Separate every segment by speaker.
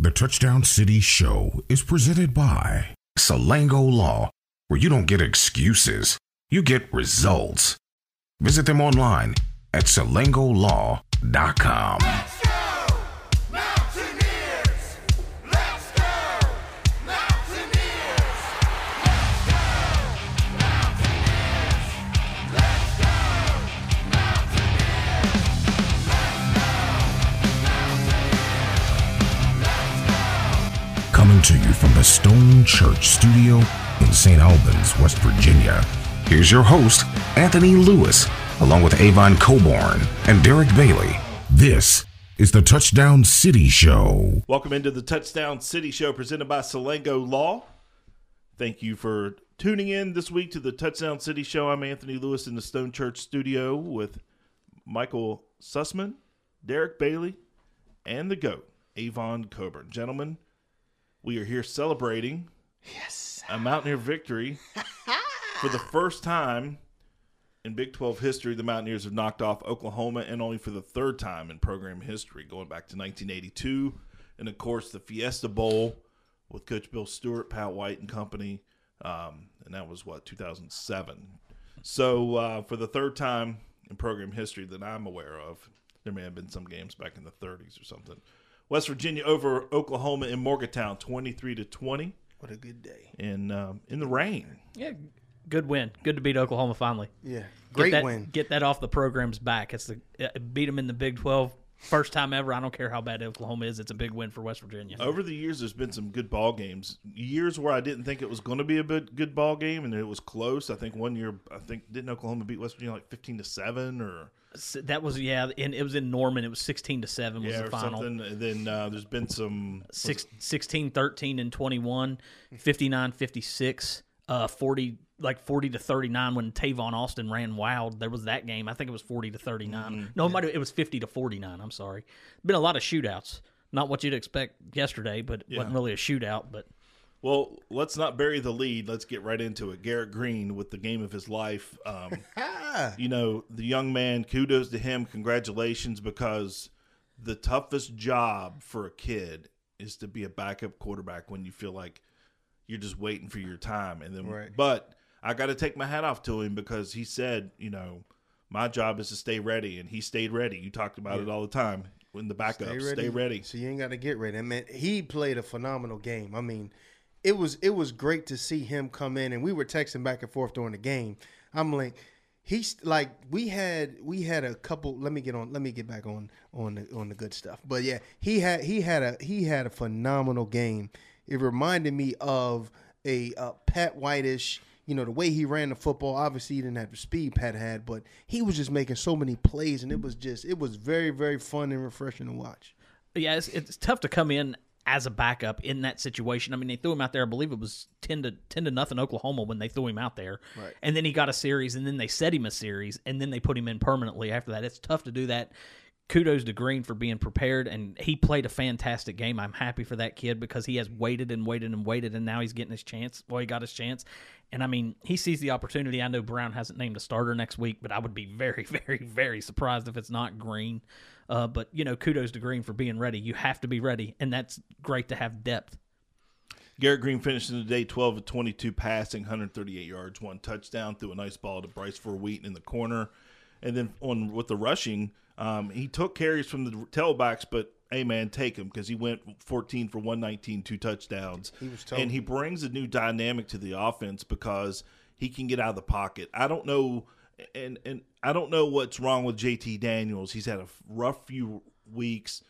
Speaker 1: The Touchdown City Show is presented by Salango Law, where you don't get excuses, you get results. Visit them online at salangolaw.com. to you from the Stone Church Studio in St. Albans, West Virginia. Here's your host, Anthony Lewis, along with Avon Cobourne and Derek Bailey. This is the Touchdown City Show.
Speaker 2: Welcome into the Touchdown City Show presented by Salango Law. Thank you for tuning in this week to the Touchdown City Show. I'm Anthony Lewis in the Stone Church studio with Michael Sussman, Derek Bailey, and the GOAT, Avon Cobourne. Gentlemen, we are here celebrating yes. a Mountaineer victory for the first time in Big 12 history. The Mountaineers have knocked off Oklahoma, and only for the third time in program history, going back to 1982. And of course, the Fiesta Bowl with Coach Bill Stewart, Pat White, and company. Um, and that was what, 2007. So, uh, for the third time in program history that I'm aware of, there may have been some games back in the 30s or something. West Virginia over Oklahoma in Morgantown, 23 to 20,
Speaker 3: What a good day.
Speaker 2: in um, in the rain.
Speaker 4: Yeah, good win. Good to beat Oklahoma finally.
Speaker 3: Yeah.
Speaker 4: Get
Speaker 3: Great
Speaker 4: that,
Speaker 3: win.
Speaker 4: Get that off the program's back. It's the uh, beat them in the Big Twelve. First time ever. I don't care how bad Oklahoma is. It's a big win for West Virginia.
Speaker 2: Over the years, there's been some good ball games. Years where I didn't think it was going to be a bit good ball game, and it was close. I think one year, I think didn't Oklahoma beat West Virginia like 15 to seven or
Speaker 4: S- That was yeah, and it was in Norman. It was sixteen to seven was
Speaker 2: yeah
Speaker 4: the final.
Speaker 2: something. Then uh, there's been some
Speaker 4: Six, 16, 13, and 21, 59, 56, uh, 40, like 40 to 39 when Tavon Austin ran wild. There was that game. I think it was 40 to 39.
Speaker 2: Mm-hmm.
Speaker 4: No, it, might have, it was 50 to 49. I'm sorry. Been a lot of shootouts. Not what you'd expect yesterday, but it wasn't really a shootout. But
Speaker 2: Well, let's not bury the lead. Let's get right into it. Garrett Green with the game of his life. Um, you know, the young man, kudos to him. Congratulations, because the toughest job for a kid is to be a backup quarterback when you feel like you're just waiting for your time. And then,
Speaker 3: Right.
Speaker 2: but I got to take my hat off to him because he said, you know, my job is to stay ready, and he stayed ready. You talked about it all the time in the backup. Stay ready.
Speaker 3: So you ain't got to get ready. I mean, he played a phenomenal game. I mean, it was it was great to see him come in, and we were texting back and forth during the game. I'm like, he's like, we had we had a couple. Let me get on. Let me get back on on the on the good stuff. But yeah, he had he had a he had a phenomenal game. It reminded me of a uh, Pat Whitish. You know the way he ran the football. Obviously, he didn't have the speed Pat had, but he was just making so many plays, and it was just it was very very fun and refreshing to watch.
Speaker 4: yeah, it's, it's tough to come in as a backup in that situation. I mean, they threw him out there. I believe it was ten to ten to nothing Oklahoma when they threw him out there,
Speaker 3: Right.
Speaker 4: and then he got a series, and then they set him a series, and then they put him in permanently after that. It's tough to do that. Kudos to Green for being prepared, and he played a fantastic game. I'm happy for that kid because he has waited and waited and waited, and now he's getting his chance. Well, he got his chance, and I mean, he sees the opportunity. I know Brown hasn't named a starter next week, but I would be very, very, very surprised if it's not Green. Uh, but you know, kudos to Green for being ready. You have to be ready, and that's great to have depth.
Speaker 2: Garrett Green finished in the day 12 of 22 passing, 138 yards, one touchdown, threw a nice ball to Bryce Ford-Wheaton in the corner. And then on with the rushing, um, he took carries from the tailbacks, but hey man, take him because he went 14 for 119, two touchdowns.
Speaker 3: He was
Speaker 2: and he brings a new dynamic to the offense because he can get out of the pocket. I don't know, and and I don't know what's wrong with JT Daniels. He's had a rough few weeks.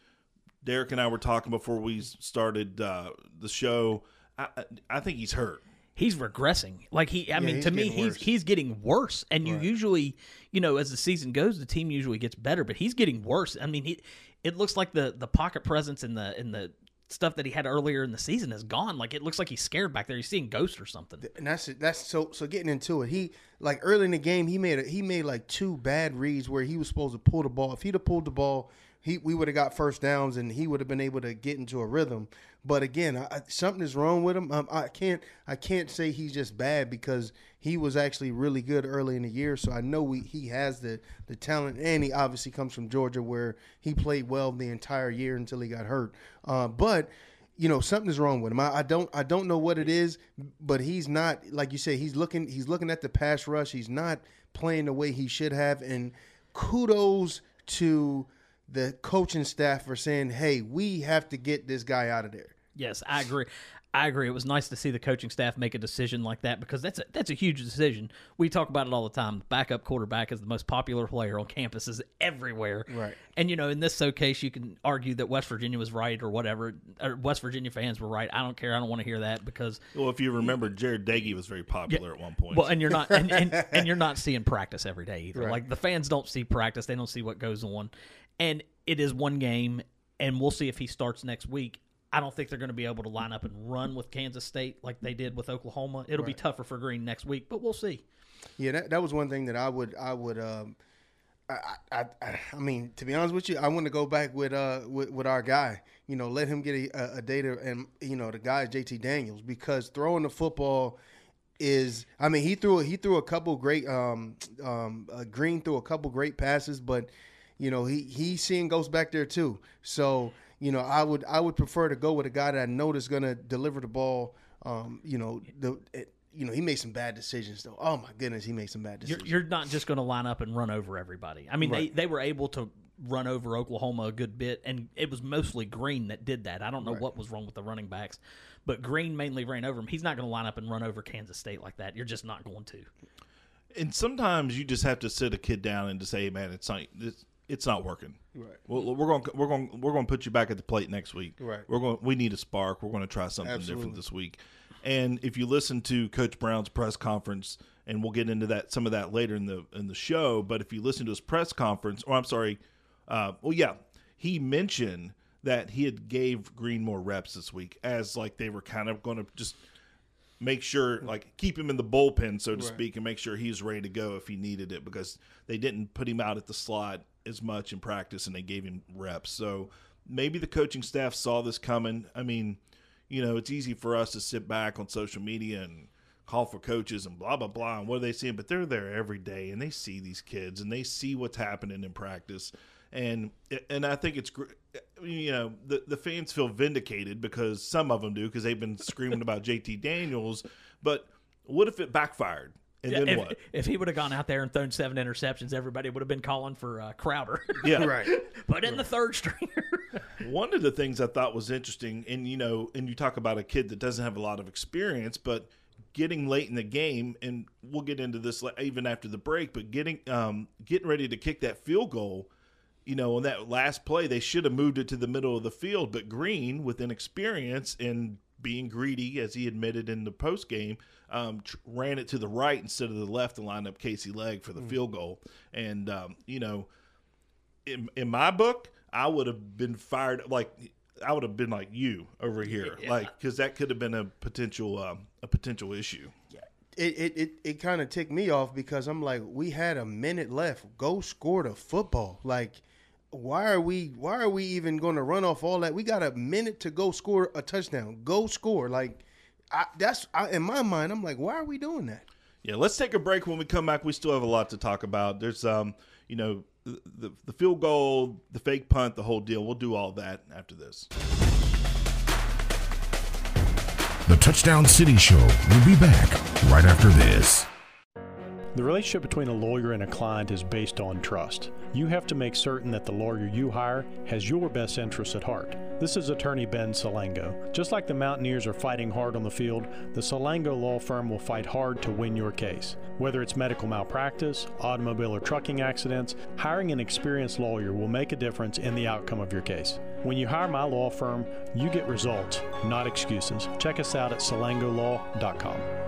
Speaker 2: Derek and I were talking before we started uh, the show. I- I think he's hurt.
Speaker 4: He's regressing. Like he, I mean, to me, he's
Speaker 3: worse.
Speaker 4: he's getting worse. And you usually, you know, as the season goes, the team usually gets better, but he's getting worse. I mean, he, it looks like the the pocket presence and the and the stuff that he had earlier in the season is gone. Like it looks like he's scared back there. He's seeing ghosts or something.
Speaker 3: and that's that's so so getting into it. He like early in the game, he made a, he made like two bad reads where he was supposed to pull the ball. If he'd have pulled the ball, he we would have got first downs and he would have been able to get into a rhythm. But again, I, something is wrong with him. Um, I can't I can't say he's just bad because he was actually really good early in the year. So I know we, he has the the talent, and he obviously comes from Georgia where he played well the entire year until he got hurt. Uh, but you know something is wrong with him. I, I don't I don't know what it is, but he's not like you say. He's looking he's looking at the pass rush. He's not playing the way he should have. And kudos to the coaching staff for saying, "Hey, we have to get this guy out of there."
Speaker 4: Yes, I agree. I agree. It was nice to see the coaching staff make a decision like that because that's a, that's a huge decision. We talk about it all the time. The backup quarterback is the most popular player on campuses everywhere.
Speaker 3: Right.
Speaker 4: And you know, in this showcase, you can argue that West Virginia was right or whatever. Or West Virginia fans were right. I don't care. I don't want to hear that because
Speaker 2: Well, if you remember, Jarret Doege was very popular at one point.
Speaker 4: well, and you're not and, and, and you're not seeing practice every day either.
Speaker 3: Right.
Speaker 4: Like the fans don't see practice, they don't see what goes on, and it is one game, and we'll see if he starts next week. I don't think they're going to be able to line up and run with Kansas State like they did with Oklahoma. It'll be tougher for Green next week, but we'll see.
Speaker 3: Yeah, that, that was one thing that I would I would um I, I I mean to be honest with you, I want to go back with uh with, with our guy. You know, let him get a, a, a data and you know the guy is JT Daniels because throwing the football is I mean he threw he threw a couple great um um uh, Green threw a couple great passes, but you know he he's seeing ghosts back there too. So you know I would I would prefer to go with a guy that I know is going to deliver the ball. Um, you know the. It, you know, he made some bad decisions though. Oh my goodness, he made some bad
Speaker 4: You're,
Speaker 3: decisions.
Speaker 4: you're not just going to line up and run over everybody. I mean,
Speaker 3: Right.
Speaker 4: they, they were able to run over Oklahoma a good bit, and it was mostly Green that did that. I don't know what was wrong with the running backs, but Green mainly ran over him. He's not going to line up and run over Kansas State like that. You're just not going to.
Speaker 2: and sometimes you just have to sit a kid down and to say, "Hey, man, it's not it's, it's not working.
Speaker 3: Right.
Speaker 2: Well, we're going we're going we're going to put you back at the plate next week.
Speaker 3: Right.
Speaker 2: We're going we need a spark. We're going to try something
Speaker 3: Absolutely.
Speaker 2: different this week. And if you listen to Coach Brown's press conference, and we'll get into that some of that later in the in the show, but if you listen to his press conference, or I'm sorry, uh, well, yeah, he mentioned that he had gave Green more reps this week, as like they were kind of going to just make sure like keep him in the bullpen so to speak and make sure he's ready to go if he needed it because they didn't put him out at the slot as much in practice and they gave him reps. So maybe the coaching staff saw this coming. I mean you know it's easy for us to sit back on social media and call for coaches and blah blah blah and what are they seeing? But they're there every day and they see these kids and they see what's happening in practice. And and I think it's you know the the fans feel vindicated because some of them do because they've been screaming about JT Daniels, but what if it backfired and then
Speaker 4: if,
Speaker 2: what?
Speaker 4: if he would have gone out there and thrown seven interceptions, everybody would have been calling for uh, Crowder.
Speaker 2: Yeah,
Speaker 3: right.
Speaker 4: Put in the third stringer.
Speaker 2: One of the things I thought was interesting, and you know, and you talk about a kid that doesn't have a lot of experience, but getting late in the game, and we'll get into this even after the break, but getting um, getting ready to kick that field goal. You know, on that last play, they should have moved it to the middle of the field, but Green, with inexperience and being greedy, as he admitted in the post game, um, tr- ran it to the right instead of the left and lined up Casey Legg for the field goal. And um, you know, in, in my book, I would have been fired. Like I would have been like you over here, like because that could have been a potential um, a potential issue.
Speaker 3: It it it, it kind of ticked me off because I'm like, we had a minute left. Go score the football. Like, why are we why are we even going to run off all that? We got a minute to go score a touchdown. Go score. Like, I, that's I, in my mind. I'm like, why are we doing that?
Speaker 2: Yeah, let's take a break. When we come back, we still have a lot to talk about. There's um, you know, the the, the field goal, the fake punt, the whole deal. We'll do all that after this.
Speaker 1: The Touchdown City Show will be back right after this.
Speaker 5: The relationship between a lawyer and a client is based on trust. You have to make certain that the lawyer you hire has your best interests at heart. This is attorney Ben Salango. Just like the Mountaineers are fighting hard on the field, the Salango law firm will fight hard to win your case. Whether it's medical malpractice, automobile or trucking accidents, hiring an experienced lawyer will make a difference in the outcome of your case. When you hire my law firm, you get results, not excuses. Check us out at salangolaw.com.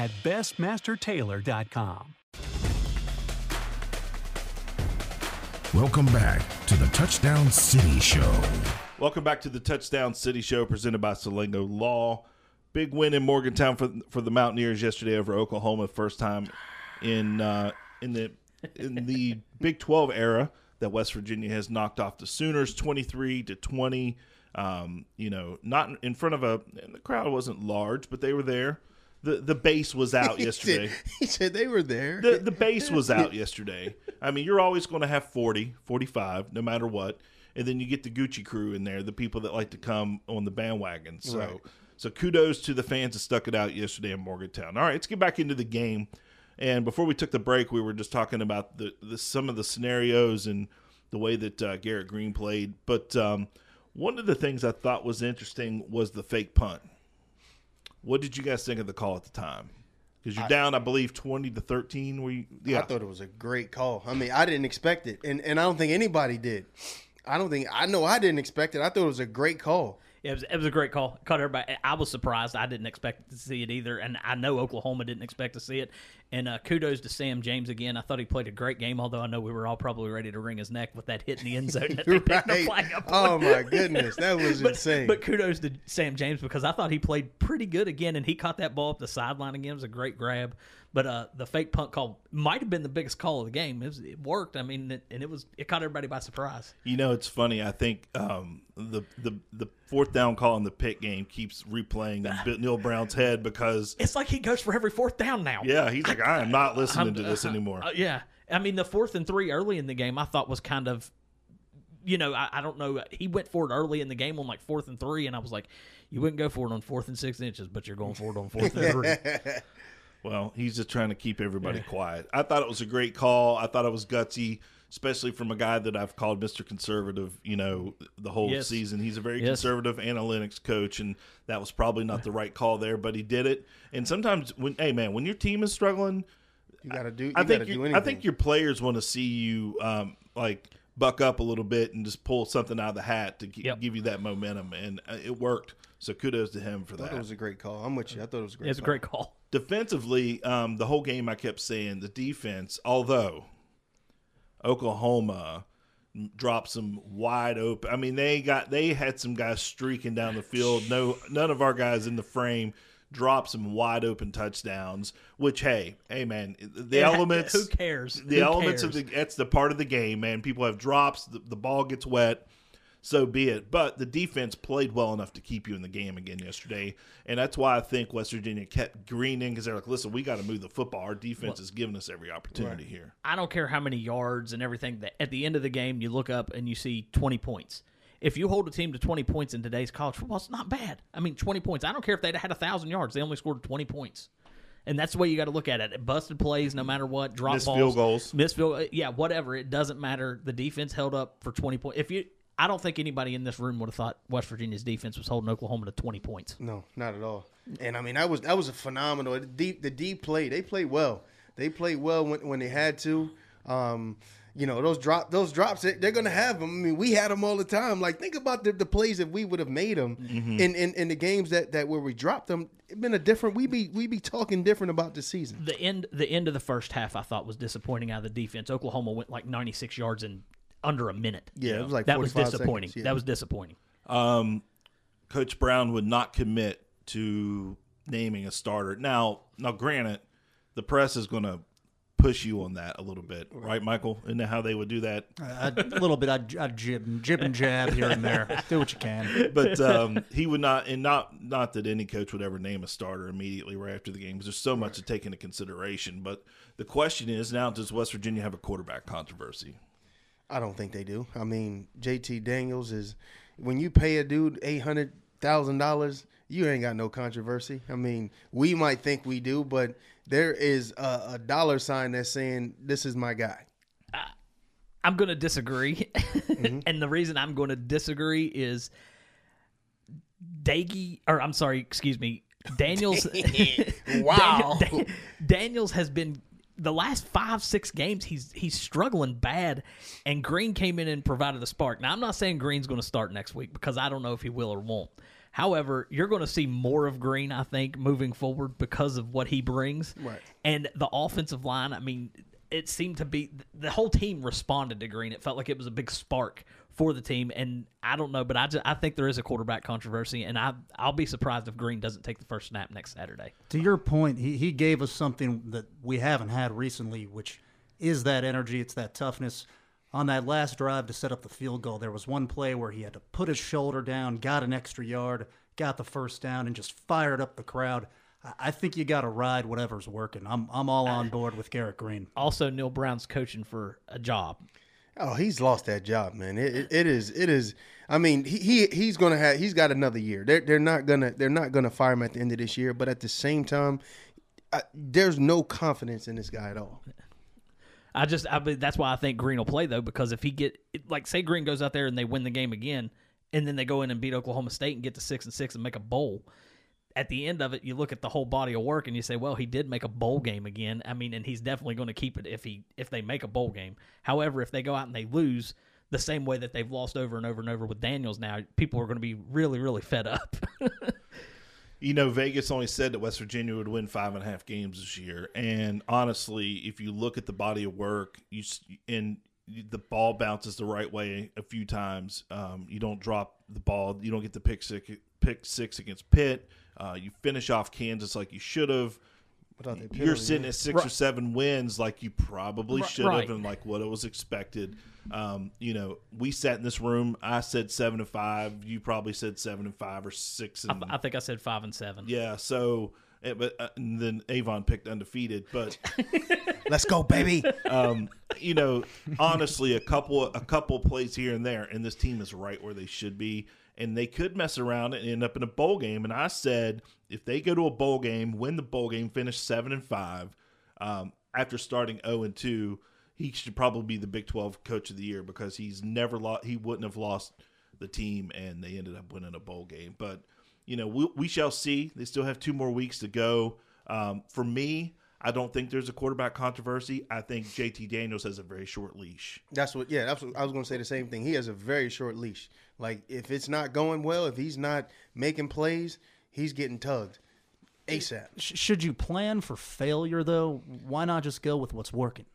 Speaker 6: bestmastertailor.com.
Speaker 1: Welcome back to the Touchdown City Show.
Speaker 2: Welcome back to the Touchdown City Show presented by Salango Law. Big win in Morgantown for for the Mountaineers yesterday over Oklahoma. First time in uh, in the in the Big Twelve era that West Virginia has knocked off the Sooners, twenty three to twenty. Um, you know, not in front of a and the crowd wasn't large, but they were there. The The base was out
Speaker 3: He
Speaker 2: yesterday.
Speaker 3: said, he said they were there.
Speaker 2: the the base was out yesterday. I mean, you're always going to have 40, 45, no matter what. And then you get the Gucci crew in there, the people that like to come on the bandwagon. So,
Speaker 3: Right.
Speaker 2: so kudos to the fans that stuck it out yesterday in Morgantown. All right, let's get back into the game. And before we took the break, we were just talking about the, the some of the scenarios and the way that uh, Garrett Green played. But um, one of the things I thought was interesting was the fake punt. What did you guys think of the call at the time? Because you're down, I believe, twenty to thirteen. Were you? Yeah,
Speaker 3: I thought it was a great call. I mean, I didn't expect it, and and I don't think anybody did. I don't think I know I didn't expect it. I thought it was a great call.
Speaker 4: Yeah, it was, it was a great call. Caught everybody. I was surprised. I didn't expect to see it either, and I know Oklahoma didn't expect to see it. And uh, kudos to Sam James again. I thought he played a great game, although I know we were all probably ready to wring his neck with that hit in the end zone. That they picked the flag up
Speaker 3: Oh my goodness, that was
Speaker 4: But,
Speaker 3: insane.
Speaker 4: but kudos to Sam James because I thought he played pretty good again, and he caught that ball up the sideline again. It was a great grab. But uh, the fake punt call might have been the biggest call of the game. It, was, it worked. I mean, it, and it was it caught everybody by surprise.
Speaker 2: You know, it's funny. I think um, the the the fourth down call in the pit game keeps replaying in Neal Brown's head because
Speaker 4: It's like he goes for every fourth down now.
Speaker 2: yeah, he's like, I am not listening to this
Speaker 4: Uh,
Speaker 2: anymore.
Speaker 4: uh, yeah, I mean the fourth and three early in the game, I thought was kind of, you know, I, I don't know. He went for it early in the game on like fourth and three, and I was like, you wouldn't go for it on fourth and six inches, but you're going for it on fourth and three.
Speaker 2: Well, he's just trying to keep everybody quiet. I thought it was a great call. I thought it was gutsy, especially from a guy that I've called Mr. Conservative, you know, the whole
Speaker 4: Yes.
Speaker 2: season. He's a very
Speaker 4: Yes.
Speaker 2: conservative analytics coach, and that was probably not the right call there, but he did it. And sometimes, when hey, man, when your team is struggling,
Speaker 3: you got to do. You
Speaker 2: I
Speaker 3: got to
Speaker 2: think
Speaker 3: do anything.
Speaker 2: I think your players want to see you um, like buck up a little bit and just pull something out of the hat to gi-
Speaker 4: Yep.
Speaker 2: give you that momentum, and uh, it worked. So kudos to him for
Speaker 3: I
Speaker 2: that.
Speaker 3: it was a great call. I'm with you. I thought it was a great.
Speaker 4: It's a great call.
Speaker 2: Defensively, um, the whole game I kept saying the defense, although Oklahoma dropped some wide open. I mean, they got they had some guys streaking down the field. No, none of our guys in the frame dropped some wide open touchdowns. Which, hey, hey, man, the
Speaker 4: Yeah,
Speaker 2: elements.
Speaker 4: Who cares?
Speaker 2: The
Speaker 4: Who
Speaker 2: elements of the that's the part of the game, man. People have drops. The, the ball gets wet. So be it. But the defense played well enough to keep you in the game again yesterday, and that's why I think West Virginia kept greening because they're like, "Listen, we got to move the football. Our defense is giving us every opportunity here."
Speaker 4: I don't care how many yards and everything. That at the end of the game, you look up and you see 20 points. If you hold a team to 20 points in today's college football, it's not bad. I mean, 20 points. I don't care if they'd had a thousand yards; they only scored 20 points. And that's the way you got to look at it. Busted plays, no matter what. Drop
Speaker 2: Missed
Speaker 4: balls,
Speaker 2: field goals.
Speaker 4: missed field. Yeah, whatever. It doesn't matter. The defense held up for 20 points. If you, I don't think anybody in this room would have thought West Virginia's defense was holding Oklahoma to 20 points.
Speaker 3: No, not at all. And I mean, that was that was a phenomenal. The deep, the deep play. They played well. They played well when, when they had to. Um, you know those drop those drops. They, they're gonna have them. I mean, we had them all the time. Like think about the, the plays that we would have made them in, in in the games that that where we dropped them. It been a different. We be we be talking different about the season.
Speaker 4: the end the end of the first half I thought was disappointing out of the defense. Oklahoma went like 96 yards in under a minute.
Speaker 3: Yeah, it was like
Speaker 4: that was disappointing.
Speaker 3: seconds, yeah.
Speaker 4: That was disappointing.
Speaker 2: Coach Brown would not commit to naming a starter. Now, now, granted, the press is going to push you on that a little bit, right, Michael? Isn't that how they would do that?
Speaker 7: a little bit. I'd, I'd jib, jib and jab here and there. Do what you can.
Speaker 2: but um, he would not, and not not that any coach would ever name a starter immediately right after the game. Because there's so much to take into consideration. But the question is now: Does West Virginia have a quarterback controversy?
Speaker 3: I don't think they do. I mean, JT Daniels is when you pay a dude eight hundred thousand dollars, you ain't got no controversy. I mean, we might think we do, but there is a, a dollar sign that's saying this is my guy.
Speaker 4: I'm going to disagree.
Speaker 3: Mm-hmm.
Speaker 4: and the reason I'm going to disagree is Doege or I'm sorry, excuse me, Daniels
Speaker 3: Wow.
Speaker 4: Daniels has been the last five six games he's he's struggling bad and green came in and provided the spark. Now i'm not saying green's going to start next week because i don't know if he will or won't. However you're going to see more of green i think moving forward because of what he brings.
Speaker 3: Right.
Speaker 4: and the offensive line i mean it seemed to be the whole team responded to green it felt like it was a big spark for the team. And I don't know, but I just, I think there is a quarterback controversy, and I I'll be surprised if Green doesn't take the first snap next Saturday.
Speaker 7: To your point, he, he gave us something that we haven't had recently, which is that energy, it's that toughness. On that last drive to set up the field goal, there was one play where he had to put his shoulder down, got an extra yard, got the first down, and just fired up the crowd. I- I think you got to ride whatever's working. I'm I'm all on board with Garrett Green.
Speaker 4: Also, Neal Brown's coaching for a job.
Speaker 3: Oh, he's lost that job, man. It, it, it is. It is. I mean, he, he he's gonna have. He's got another year. They're they're not gonna they're not gonna fire him at the end of this year. But at the same time, I, there's no confidence in this guy at all.
Speaker 4: I just I mean, that's why I think Green will play though because if he get like say Green goes out there and they win the game again and then they go in and beat Oklahoma State and get to 6 and 6 and make a bowl at the end of it you look at the whole body of work and you say well he did make a bowl game again I mean and he's definitely going to keep it if he if they make a bowl game however if they go out and they lose the same way that they've lost over and over and over with Daniels now people are going to be really really fed up
Speaker 2: You know, Vegas only said that West Virginia would win five and a half games this year, and honestly, if you look at the body of work, you and the ball bounces the right way a few times. Um, you don't drop the ball. You don't get the pick six, pick six against Pitt. Uh, you finish off Kansas like you should have. You're sitting at six or seven wins like you probably
Speaker 4: Right,
Speaker 2: should
Speaker 4: right.
Speaker 2: have, and like what it was expected. Um, you know, we sat in this room. I said seven and five. You probably said seven and five or six
Speaker 4: I,
Speaker 2: and
Speaker 4: I think I said 5 and 7
Speaker 2: yeah, so eh, but uh, and then Avon picked undefeated, but
Speaker 3: Let's go, baby.
Speaker 2: um, you know, honestly, a couple a couple plays here and there, and this team is right where they should be, and they could mess around and end up in a bowl game. And I said if they go to a bowl game, win the bowl game, finish seven and five, um, after starting zero and two, he should probably be the Big Twelve Coach of the Year because he's never lost. He wouldn't have lost the team, and they ended up winning a bowl game. But you know, we, we shall see. They still have two more weeks to go. Um, for me, I don't think there's a quarterback controversy. I think JT Daniels has a very short leash.
Speaker 3: That's what. Yeah, that's what I was going to say. The same thing. He has a very short leash. Like if it's not going well, if he's not making plays, he's getting tugged ASAP.
Speaker 7: Should you plan for failure though? Why not just go with what's working?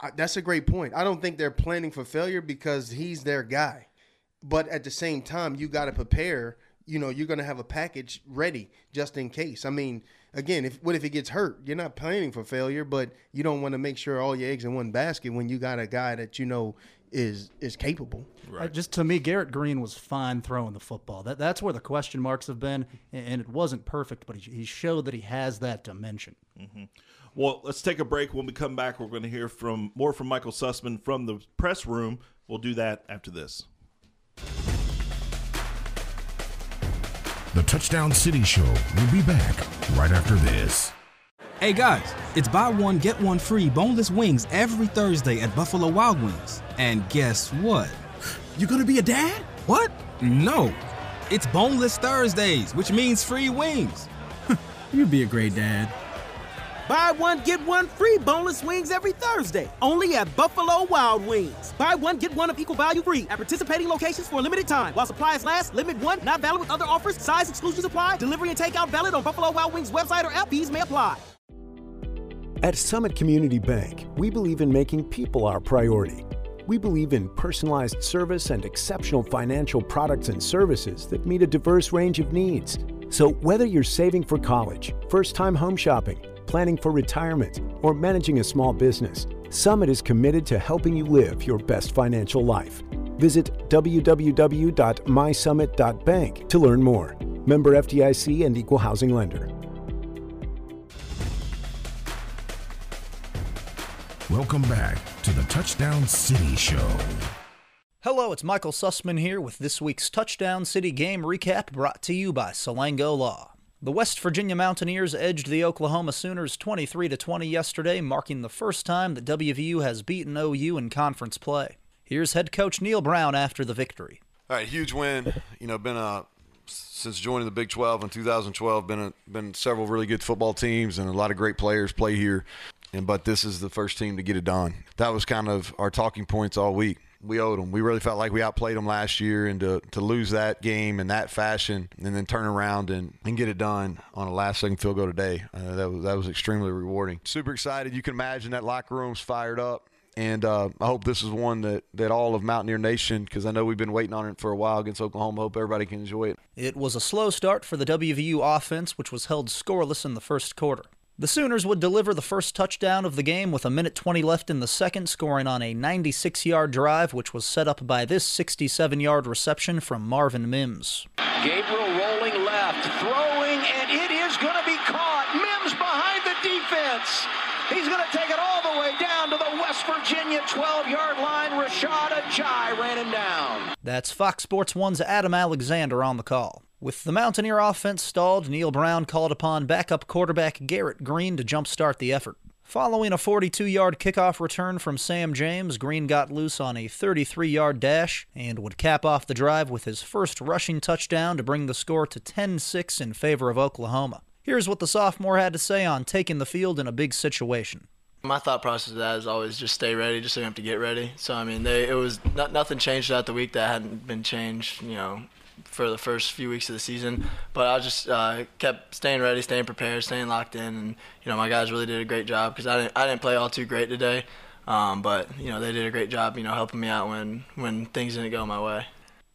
Speaker 3: I, that's a great point. I don't think they're planning for failure because he's their guy. But at the same time, you got to prepare. You know, you're going to have a package ready just in case. I mean, again, if what if he gets hurt? You're not planning for failure, but you don't want to make sure all your eggs in one basket when you got a guy that you know is is capable.
Speaker 7: Right. just to me, Garrett Green was fine throwing the football. That that's where the question marks have been, and, and it wasn't perfect, but he, he showed that he has that dimension. Mm-hmm.
Speaker 2: Well, let's take a break. When we come back, we're going to hear from more from Michael Sussman from the press room. We'll do that after this.
Speaker 1: The Touchdown City Show will be back right after this.
Speaker 8: Hey guys, it's buy one, get one free boneless wings every Thursday at Buffalo Wild Wings. And guess what? You gonna be a dad? What? No. It's Boneless Thursdays, which means free wings. You'd be a great dad.
Speaker 9: Buy one, get one free boneless wings every Thursday. Only at Buffalo Wild Wings. Buy one, get one of equal value free at participating locations for a limited time. While supplies last, limit one, not valid with other offers. Size exclusions apply. Delivery and takeout valid on Buffalo Wild Wings website or app. Fees may apply.
Speaker 10: At Summit Community Bank, we believe in making people our priority. We believe in personalized service and exceptional financial products and services that meet a diverse range of needs. So, whether you're saving for college, first time home shopping, planning for retirement, or managing a small business, Summit is committed to helping you live your best financial life. Visit www.mysummit.bank to learn more. Member FDIC and Equal Housing Lender.
Speaker 1: Welcome back to the Touchdown City Show.
Speaker 11: Hello, it's Michael Sussman here with this week's Touchdown City game recap brought to you by Salango Law. The West Virginia Mountaineers edged the Oklahoma Sooners 23 to 20 yesterday, marking the first time that WVU has beaten OU in conference play. Here's head coach Neal Brown after the victory.
Speaker 12: All right, huge win. You know, been a since joining the Big 12 in 2012, been a, been several really good football teams and a lot of great players play here. And but this is the first team to get it done. That was kind of our talking points all week. We owed them. We really felt like we outplayed them last year, and to, to lose that game in that fashion, and then turn around and, and get it done on a last second field goal today, uh, that was that was extremely rewarding. Super excited. You can imagine that locker room's fired up And uh, I hope this is one that, that all of Mountaineer Nation, because I know we've been waiting on it for a while against Oklahoma. Hope everybody can enjoy it.
Speaker 11: It was a slow start for the WVU offense, which was held scoreless in the first quarter. The Sooners would deliver the first touchdown of the game with a minute 20 left in the second, scoring on a 96 yard drive, which was set up by this 67 yard reception from Marvin Mims.
Speaker 13: Gabriel rolling left, throwing, and it is going to be caught. Mims behind the defense. He's going to take it all the way down to the West Virginia 12 yard line. Rashad Ajayi ran him down.
Speaker 11: That's Fox Sports 1's Adam Alexander on the call. With the Mountaineer offense stalled, Neal Brown called upon backup quarterback Garrett Green to jumpstart the effort. Following a 42 yard kickoff return from Sam James, Green got loose on a 33 yard dash and would cap off the drive with his first rushing touchdown to bring the score to 10 6 in favor of Oklahoma. Here's what the sophomore had to say on taking the field in a big situation.
Speaker 14: My thought process of that is always just stay ready, just so you have to get ready. So I mean, they, it was not, nothing changed throughout the week that hadn't been changed, you know, for the first few weeks of the season. But I just uh, kept staying ready, staying prepared, staying locked in, and you know, my guys really did a great job because I didn't I didn't play all too great today, um, but you know, they did a great job, you know, helping me out when when things didn't go my way.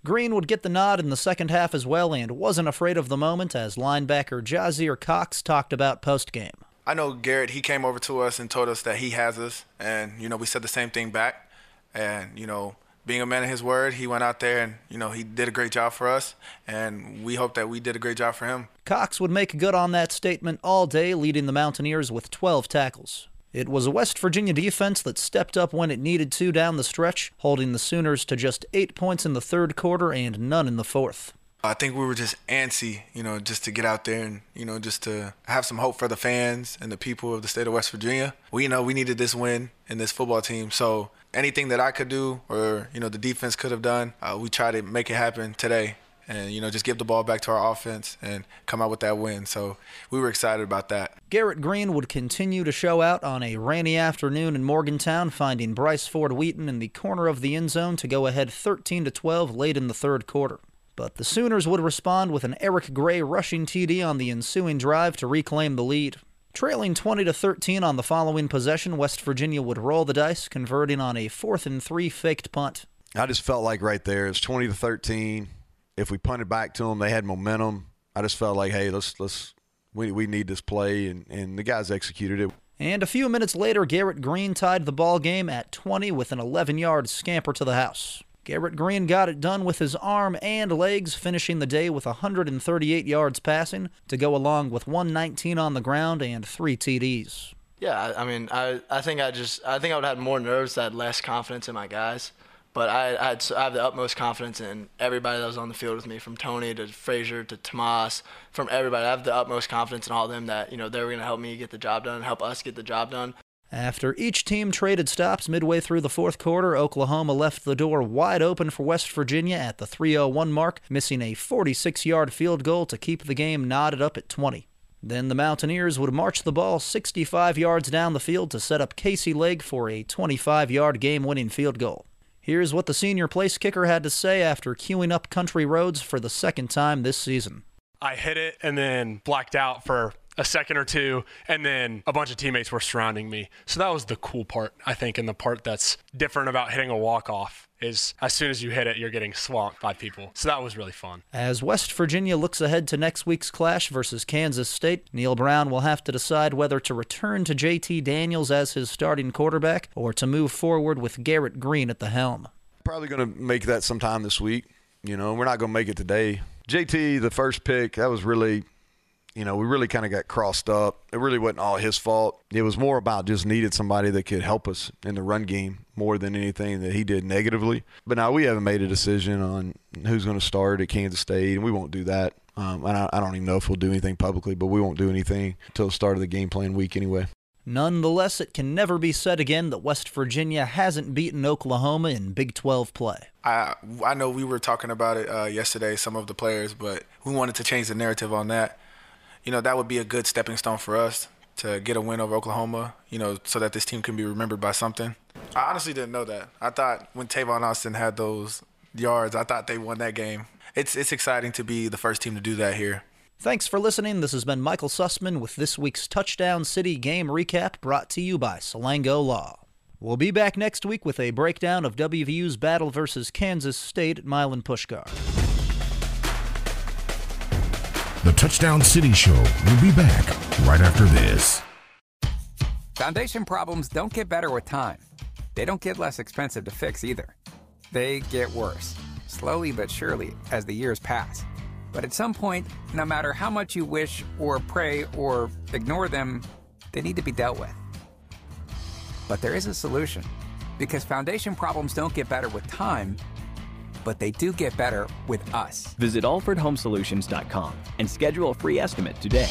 Speaker 11: Green would get the nod in the second half as well and wasn't afraid of the moment as linebacker Jasir Cox talked about postgame.
Speaker 15: I know Garrett, he came over to us and told us that he has us. And, you know, we said the same thing back. And, you know, being a man of his word, he went out there and, you know, he did a great job for us. And we hope that we did a great job for him.
Speaker 11: Cox would make good on that statement all day, leading the Mountaineers with 12 tackles. It was a West Virginia defense that stepped up when it needed to down the stretch, holding the Sooners to just eight points in the third quarter and none in the fourth.
Speaker 15: I think we were just antsy, you know, just to get out there and, you know, just to have some hope for the fans and the people of the state of West Virginia. We know we needed this win in this football team. So anything that I could do or, you know, the defense could have done, uh, we try to make it happen today and, you know, just give the ball back to our offense and come out with that win. So we were excited about that.
Speaker 11: Garrett Green would continue to show out on a rainy afternoon in Morgantown, finding Bryce Ford Wheaton in the corner of the end zone to go ahead 13 to 12 late in the third quarter. But the Sooners would respond with an Eric Gray rushing TD on the ensuing drive to reclaim the lead. Trailing 20 to 13 on the following possession, West Virginia would roll the dice, converting on a fourth and three faked punt.
Speaker 12: I just felt like right there, it's 20 to 13. If we punted back to them, they had momentum. I just felt like, hey, let's let's we, we need this play, and, and the guys executed it.
Speaker 11: And a few minutes later, Garrett Green tied the ball game at 20 with an 11 yard scamper to the house. Garrett Green got it done with his arm and legs, finishing the day with 138 yards passing to go along with 119 on the ground and three TDs.
Speaker 14: Yeah, I, mean, I, I think I just I think I would have had more nerves, I had less confidence in my guys. But I, I, had, I have the utmost confidence in everybody that was on the field with me, from Tony to Frazier to Tomas, from everybody. I have the utmost confidence in all of them that you know they were going to help me get the job done, help us get the job done.
Speaker 11: After each team traded stops midway through the fourth quarter, Oklahoma left the door wide open for West Virginia at the 301 mark, missing a 46 yard field goal to keep the game knotted up at 20. Then the Mountaineers would march the ball 65 yards down the field to set up Casey Legg for a 25 yard game winning field goal. Here's what the senior place kicker had to say after queuing up country roads for the second time this season.
Speaker 16: I hit it and then blacked out for a second or two, and then a bunch of teammates were surrounding me. So that was the cool part, I think, and the part that's different about hitting a walk off is as soon as you hit it, you're getting swamped by people. So that was really fun.
Speaker 11: As West Virginia looks ahead to next week's clash versus Kansas State, Neal Brown will have to decide whether to return to JT Daniels as his starting quarterback or to move forward with Garrett Green at the helm.
Speaker 12: Probably going to make that sometime this week. You know, we're not going to make it today. JT, the first pick, that was really you know, we really kind of got crossed up. It really wasn't all his fault. It was more about just needed somebody that could help us in the run game more than anything that he did negatively. But now we haven't made a decision on who's going to start at Kansas State, and we won't do that. Um, and I, I don't even know if we'll do anything publicly, but we won't do anything until the start of the game plan week anyway.
Speaker 11: Nonetheless, it can never be said again that West Virginia hasn't beaten Oklahoma in Big 12 play.
Speaker 15: I I know we were talking about it uh, yesterday, some of the players, but we wanted to change the narrative on that you know, that would be a good stepping stone for us to get a win over Oklahoma, you know, so that this team can be remembered by something. I honestly didn't know that. I thought when Tavon Austin had those yards, I thought they won that game. It's it's exciting to be the first team to do that here.
Speaker 11: Thanks for listening. This has been Michael Sussman with this week's Touchdown City game recap brought to you by Salango Law. We'll be back next week with a breakdown of WVU's battle versus Kansas State at Milan Puskar.
Speaker 1: The Touchdown City Show will be back right after this.
Speaker 17: Foundation problems don't get better with time. They don't get less expensive to fix either. They get worse, slowly but surely, as the years pass. But at some point, no matter how much you wish or pray or ignore them, they need to be dealt with. But there is a solution. Because foundation problems don't get better with time, but they do get better with us.
Speaker 18: Visit AlfredHomeSolutions.com and schedule a free estimate today.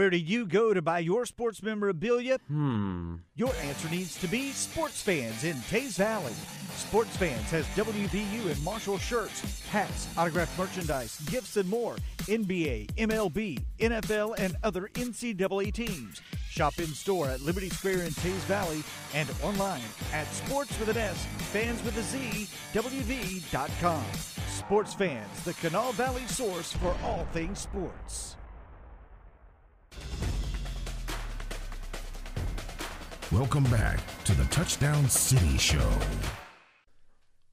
Speaker 19: Where do you go to buy your sports memorabilia?
Speaker 18: Hmm.
Speaker 19: Your answer needs to be Sports Fans in Teays Valley. Sports Fans has WVU and Marshall shirts, hats, autographed merchandise, gifts, and more. NBA, MLB, NFL, and other NCAA teams. Shop in store at Liberty Square in Teays Valley and online at sports with an S, fans with a Z, WV.com. Sports Fans, the Kanawha Valley source for all things sports.
Speaker 1: Welcome back to the Touchdown City Show.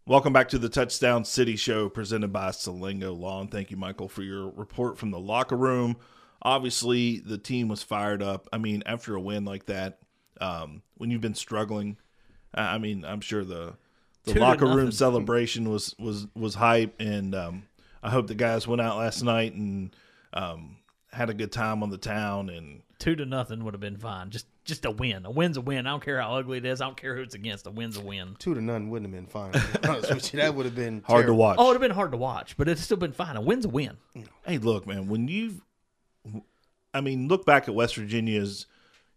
Speaker 2: Welcome back to the Touchdown City Show presented by Salango Law. And thank you, Michael, for your report from the locker room. Obviously, the team was fired up. I mean, after a win like that, um, when you've been struggling, I I mean, I'm sure the the
Speaker 4: Two
Speaker 2: locker room celebration was was was hype, and um, I hope the guys went out last night and um, had a good time on the town. And
Speaker 4: Two to nothing would have been fine. Just just a win. A win's a win. I don't care how ugly it is. I don't care who it's against. A win's a win.
Speaker 3: Two to none wouldn't have been fine. to be honest with you. That would have been
Speaker 2: Hard to watch.
Speaker 4: Oh, it would have been hard to watch, but it's still been fine. A win's a win.
Speaker 2: Hey, look, man, when you've, I mean, look back at West Virginia's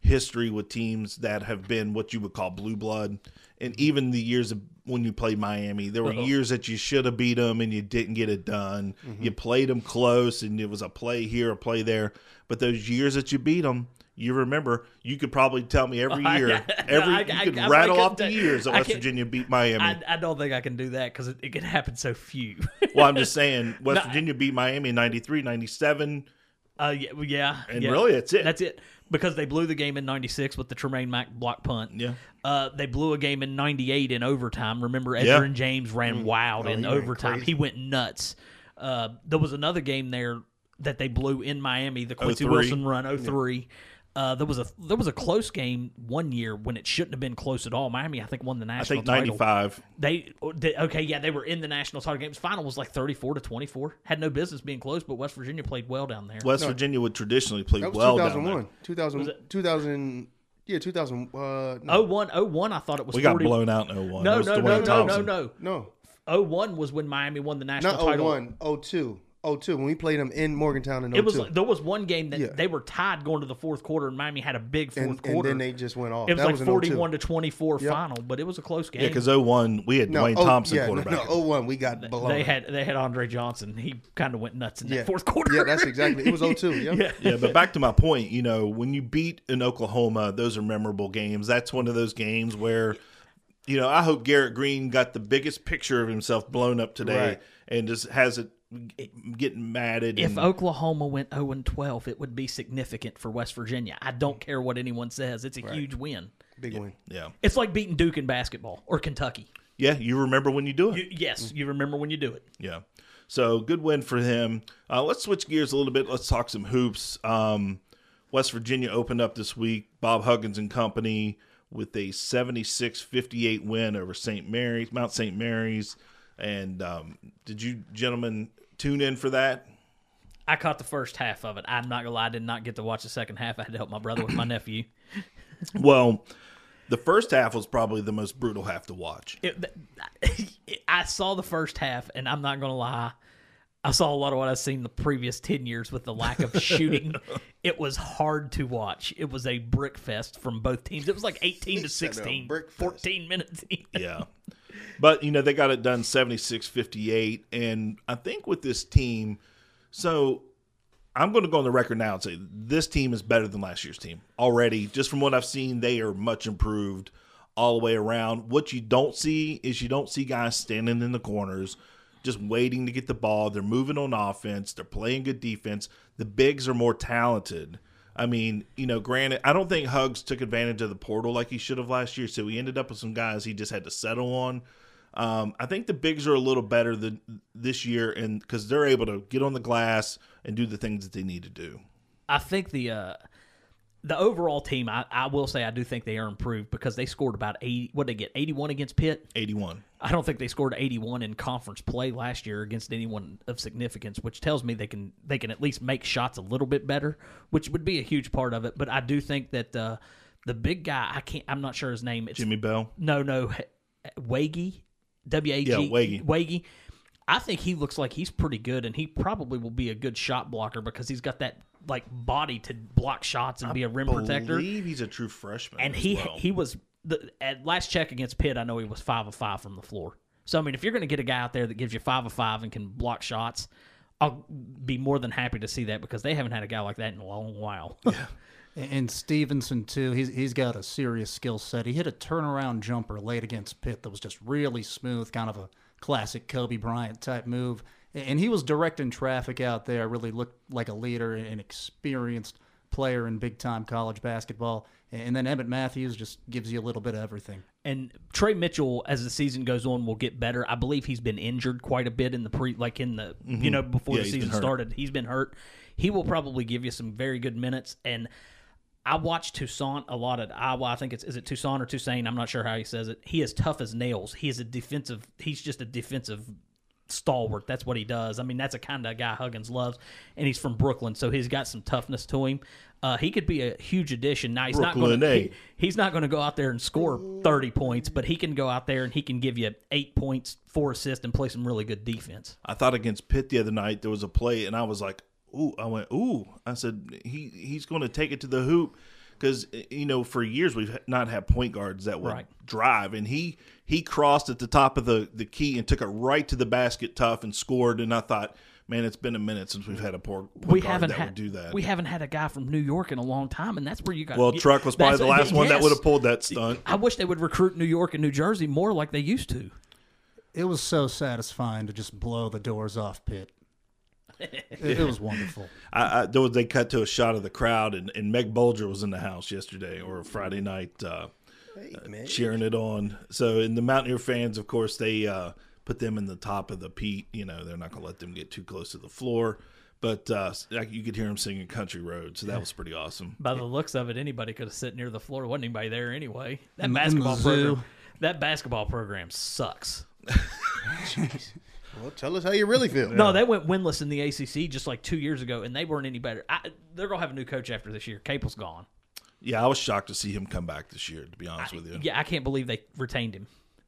Speaker 2: history with teams that have been what you would call blue blood, and even the years of when you played Miami, there were
Speaker 4: Uh-oh.
Speaker 2: years that you should have beat them and you didn't get it done. You played them close, and it was a play here, a play there. But those years that you beat them, you remember. You could probably tell me every year, every
Speaker 4: I-
Speaker 2: you could
Speaker 4: I-
Speaker 2: rattle off the years that West Virginia beat Miami.
Speaker 4: I, I don't think I can do that because it, it can happen so few.
Speaker 2: well, I'm just saying, West
Speaker 4: No,
Speaker 2: Virginia beat Miami in 93, 97.
Speaker 4: Uh, yeah, yeah,
Speaker 2: And
Speaker 4: yeah.
Speaker 2: really, that's it.
Speaker 4: That's it. Because they blew the game in '96 with the Tremain Mack block punt.
Speaker 2: Yeah.
Speaker 4: Uh, they blew a game in '98 in overtime. Remember,
Speaker 2: Yeah.
Speaker 4: and James ran
Speaker 2: Mm.
Speaker 4: wild
Speaker 2: Oh,
Speaker 4: in
Speaker 2: he
Speaker 4: overtime.
Speaker 2: crazy.
Speaker 4: He went nuts. Uh, there was another game there that they blew in Miami. The Quincy
Speaker 2: 03.
Speaker 4: Wilson run 03. Uh, there was a there was a close game one year when it shouldn't have been close at all. Miami, I think, won the
Speaker 2: I
Speaker 4: national.
Speaker 2: think
Speaker 4: title.
Speaker 2: 95.
Speaker 4: They, they okay, yeah, they were in the national title games. Final was like thirty four to twenty four. Had no business being close, but West Virginia played well down there.
Speaker 2: West Virginia would traditionally play
Speaker 3: That was
Speaker 2: well
Speaker 3: 2001.
Speaker 2: there.
Speaker 3: 2000, 2000, yeah, 2000. Uh, no.
Speaker 4: Oh one, oh one. I thought it was.
Speaker 2: We got blown out in 01.
Speaker 4: No,
Speaker 2: That was
Speaker 4: no, no, no, no, no,
Speaker 3: No.
Speaker 4: Oh one was when Miami won the national
Speaker 3: Not
Speaker 4: title.
Speaker 3: 01, 02. 02, when we played them in Morgantown in 02.
Speaker 4: It was like, there was one game that
Speaker 3: Yeah.
Speaker 4: they were tied going to the fourth quarter, and Miami had a big fourth
Speaker 3: and, and then they just went off.
Speaker 4: it was
Speaker 3: That
Speaker 4: like
Speaker 3: was
Speaker 4: 41
Speaker 3: 02.
Speaker 4: to 24
Speaker 3: Yep.
Speaker 4: final, but it was a close game.
Speaker 2: Yeah, because 01, we had
Speaker 3: No,
Speaker 2: Dwayne
Speaker 3: oh,
Speaker 2: Thompson
Speaker 3: yeah, no,
Speaker 2: quarterback.
Speaker 3: No, 01, we got blown.
Speaker 4: they had they had Andre Johnson. He kind of went nuts in
Speaker 3: Yeah.
Speaker 4: that fourth quarter.
Speaker 3: Yeah, that's exactly. It was 02. Yep.
Speaker 4: yeah.
Speaker 2: yeah, but back to my point, you know, when you beat in Oklahoma, those are memorable games. That's one of those games where, you know, I hope Garrett Green got the biggest picture of himself blown up today
Speaker 3: Right.
Speaker 2: and just has it getting mad matted.
Speaker 4: If
Speaker 2: and,
Speaker 4: Oklahoma went 0 and 12, it would be significant for West Virginia. I don't care what anyone says; it's a huge win.
Speaker 3: Big win.
Speaker 2: yeah,
Speaker 4: It's like beating Duke in basketball or Kentucky.
Speaker 2: yeah, you remember when you do it.
Speaker 4: You, yes, you remember when you do it.
Speaker 2: Yeah. So good win for him. Uh, let's switch gears a little bit. Let's talk some hoops. Um, West Virginia opened up this week. Bob Huggins and company with a 76-58 win over St. Mary's, Mount St. Mary's. And um, did you gentlemen tune in for that?
Speaker 4: I caught the first half of it. I'm not gonna lie, I did not get to watch the second half. I had to help my brother with my nephew.
Speaker 2: Well, the first half was probably the most brutal half to watch.
Speaker 4: It, I saw the first half, and I'm not gonna lie. I saw a lot of what I've seen the previous ten years with the lack of shooting. it was hard to watch. It was a brick fest from both teams. It was like 18 to
Speaker 3: said
Speaker 4: 16,
Speaker 3: brick
Speaker 4: 14 minutes.
Speaker 2: yeah. But, you know, they got it done 76 58. And I think with this team, so I'm going to go on the record now and say this team is better than last year's team already. Just from what I've seen, they are much improved all the way around. What you don't see is you don't see guys standing in the corners just waiting to get the ball. They're moving on offense, they're playing good defense. The bigs are more talented. I mean, you know, granted, I don't think Hugs took advantage of the portal like he should have last year. So he ended up with some guys he just had to settle on. Um, I think the bigs are a little better than this year, and because they're able to get on the glass and do the things that they need to do.
Speaker 4: I think the uh, the overall team, I, I will say, I do think they are improved because they scored about eighty. What did they get, eighty one against Pitt.
Speaker 2: Eighty one.
Speaker 4: I don't think they scored eighty one in conference play last year against anyone of significance, which tells me they can they can at least make shots a little bit better, which would be a huge part of it. But I do think that uh, the big guy, I can't, I'm not sure his name. It's,
Speaker 2: Jimmy Bell.
Speaker 4: No, no, Waggy, W A G,
Speaker 2: Yeah, Waggy.
Speaker 4: Waggy. I think he looks like he's pretty good, and he probably will be a good shot blocker because he's got that like body to block shots and be a rim protector.
Speaker 2: believe he's a true freshman.
Speaker 4: And
Speaker 2: as
Speaker 4: he
Speaker 2: well.
Speaker 4: he was the at last check against Pitt. I know he was five of five from the floor. So I mean, if you're going to get a guy out there that gives you five of five and can block shots, I'll be more than happy to see that because they haven't had a guy like that in a long while. yeah.
Speaker 7: And Stevenson too. He's he's got a serious skill set. He hit a turnaround jumper late against Pitt that was just really smooth, kind of a classic Kobe Bryant type move. And he was directing traffic out there. Really looked like a leader, an experienced player in big time college basketball. And then Emmett Matthews just gives you a little bit of everything.
Speaker 4: And Tre Mitchell, as the season goes on, will get better. I believe he's been injured quite a bit in the pre, like in the you
Speaker 2: Mhm.
Speaker 4: know before
Speaker 2: Yeah,
Speaker 4: the season started. He's been hurt. He will probably give you some very good minutes. And I watched Toussaint a lot at Iowa. I think it's is it Toussaint or Toussaint. I'm not sure how he says it. He is tough as nails. He is a defensive. He's just a defensive stalwart. That's what he does. I mean, that's a kind of guy Huggins loves, and he's from Brooklyn, so he's got some toughness to him. Uh, he could be a huge addition. Now he's
Speaker 2: Brooklyn,
Speaker 4: not going to. he's not going to go out there and score 30 points, but he can go out there and he can give you eight points, four assists, and play some really good defense.
Speaker 2: I thought against Pitt the other night there was a play, and I was like, "Ooh!" I went, "Ooh!" I said, "He he's going to take it to the hoop." Because eh, you know, for years we've not had point guards that would
Speaker 4: Right.
Speaker 2: drive, and he he crossed at the top of the, the key and took it right to the basket, tough, and scored. And I thought, man, it's been a minute since we've had a poor point
Speaker 4: We
Speaker 2: guard
Speaker 4: haven't
Speaker 2: that
Speaker 4: had
Speaker 2: would do that.
Speaker 4: we haven't had a guy from New York in a long time, and that's where you got.
Speaker 2: well, Truck was probably the
Speaker 4: that's-
Speaker 2: last one that would have pulled that stunt.
Speaker 4: I wish they would recruit New York and New Jersey more like they used to.
Speaker 7: It was so satisfying to just blow the doors off Pitt. It, it was wonderful.
Speaker 2: I, I, there was, they cut to a shot of the crowd, and, and Meg Bulger was in the house yesterday or Friday night, uh, uh, cheering it on. So, and the Mountaineer fans, of course, they uh, put them in the top of the peat. You know, they're not going to let them get too close to the floor. But uh, you could hear them singing "Country Road," so that was pretty awesome.
Speaker 4: By the looks of it, anybody could have sit near the floor. Wasn't anybody there anyway? That
Speaker 7: In- in the
Speaker 4: basketball program. That basketball program sucks.
Speaker 3: Well, tell us how you really feel.
Speaker 4: No, they went winless in the ACC just like two years ago, and they weren't any better. I, they're gonna have a new coach after this year. Capel's gone.
Speaker 2: Yeah, I was shocked to see him come back this year. To be honest with you,
Speaker 4: Yeah, I can't believe they retained him.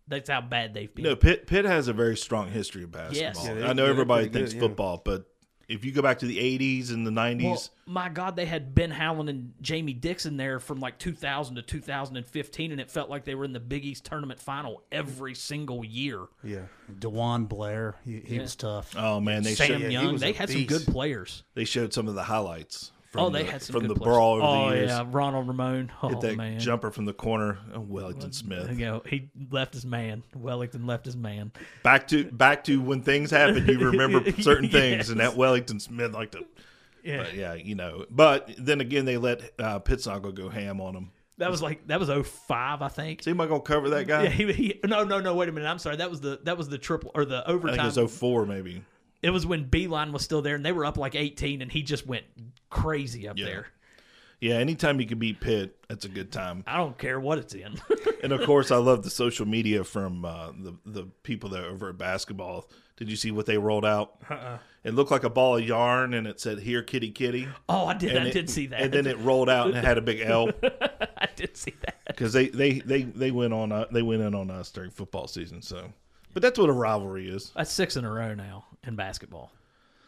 Speaker 4: That's how bad they've been.
Speaker 2: No, Pitt Pitt has a very strong history of basketball.
Speaker 4: Yes. Yeah,
Speaker 3: they-
Speaker 2: I know everybody thinks
Speaker 3: good, yeah.
Speaker 2: football, but if you go back to the '80s and the '90s,
Speaker 4: Well, my God, they had Ben Howland and Jamie Dixon there from like 2000 to 2015, and it felt like they were in the Big East tournament final every single year.
Speaker 3: Yeah.
Speaker 7: DeJuan Blair, he, he
Speaker 4: Yeah.
Speaker 7: was tough.
Speaker 2: oh man, they
Speaker 4: Sam
Speaker 2: showed,
Speaker 4: Young,
Speaker 3: was
Speaker 4: they
Speaker 3: a
Speaker 4: had some good players.
Speaker 2: they showed some of the highlights. From
Speaker 4: oh, they
Speaker 2: the,
Speaker 4: had some
Speaker 2: from
Speaker 4: good
Speaker 2: the
Speaker 4: players.
Speaker 2: brawl over
Speaker 4: oh
Speaker 2: the years.
Speaker 4: yeah, Ronald Ramon. Oh
Speaker 2: Hit that
Speaker 4: man,
Speaker 2: jumper from the corner, oh, Wellington Smith.
Speaker 4: You know, he left his man. Wellington left his man.
Speaker 2: Back to back to when things happen, you remember certain things, and that Wellington Smith like to.
Speaker 4: Yeah.
Speaker 2: But yeah, you know. But then again, they let uh, go ham on him.
Speaker 4: That was like that was 05, I think.
Speaker 2: So am I gonna cover that guy?
Speaker 4: Yeah, he, he, no, no, no. Wait a minute. I'm sorry. That was the that was the triple or the
Speaker 2: I
Speaker 4: overtime.
Speaker 2: think it was 04 maybe.
Speaker 4: It was when Beilein was still there, and they were up like 18, and he just went crazy up
Speaker 2: Yeah.
Speaker 4: there.
Speaker 2: Yeah, anytime you can beat Pitt, that's a good time.
Speaker 4: I don't care what it's in.
Speaker 2: and of course, I love the social media from uh, the the people that are over at basketball. Did you see what they rolled out?
Speaker 4: Uh-uh.
Speaker 2: It looked like a ball of yarn, and it said "Here, kitty, kitty."
Speaker 4: Oh, I did.
Speaker 2: And
Speaker 4: I
Speaker 2: it-
Speaker 4: did see that.
Speaker 2: And then it rolled out and it had a big L
Speaker 4: I did see that.
Speaker 2: because they, they they they went on uh, they went in on us during football season. So, but that's what a rivalry is.
Speaker 4: That's six in a row now in basketball,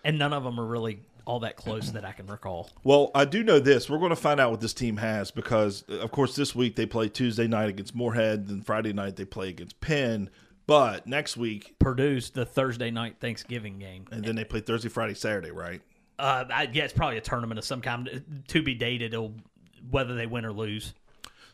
Speaker 4: and none of them are really all that close that I can recall.
Speaker 2: Well, I do know this. We're going to find out what this team has because, of course, this week they play Tuesday night against Morehead, then Friday night they play against Penn. But next week,
Speaker 4: Purdue's the Thursday night Thanksgiving game.
Speaker 2: and then they play Thursday, Friday, Saturday, right?
Speaker 4: Uh, I, yeah, it's probably a tournament of some kind to be dated. Whether they win or lose.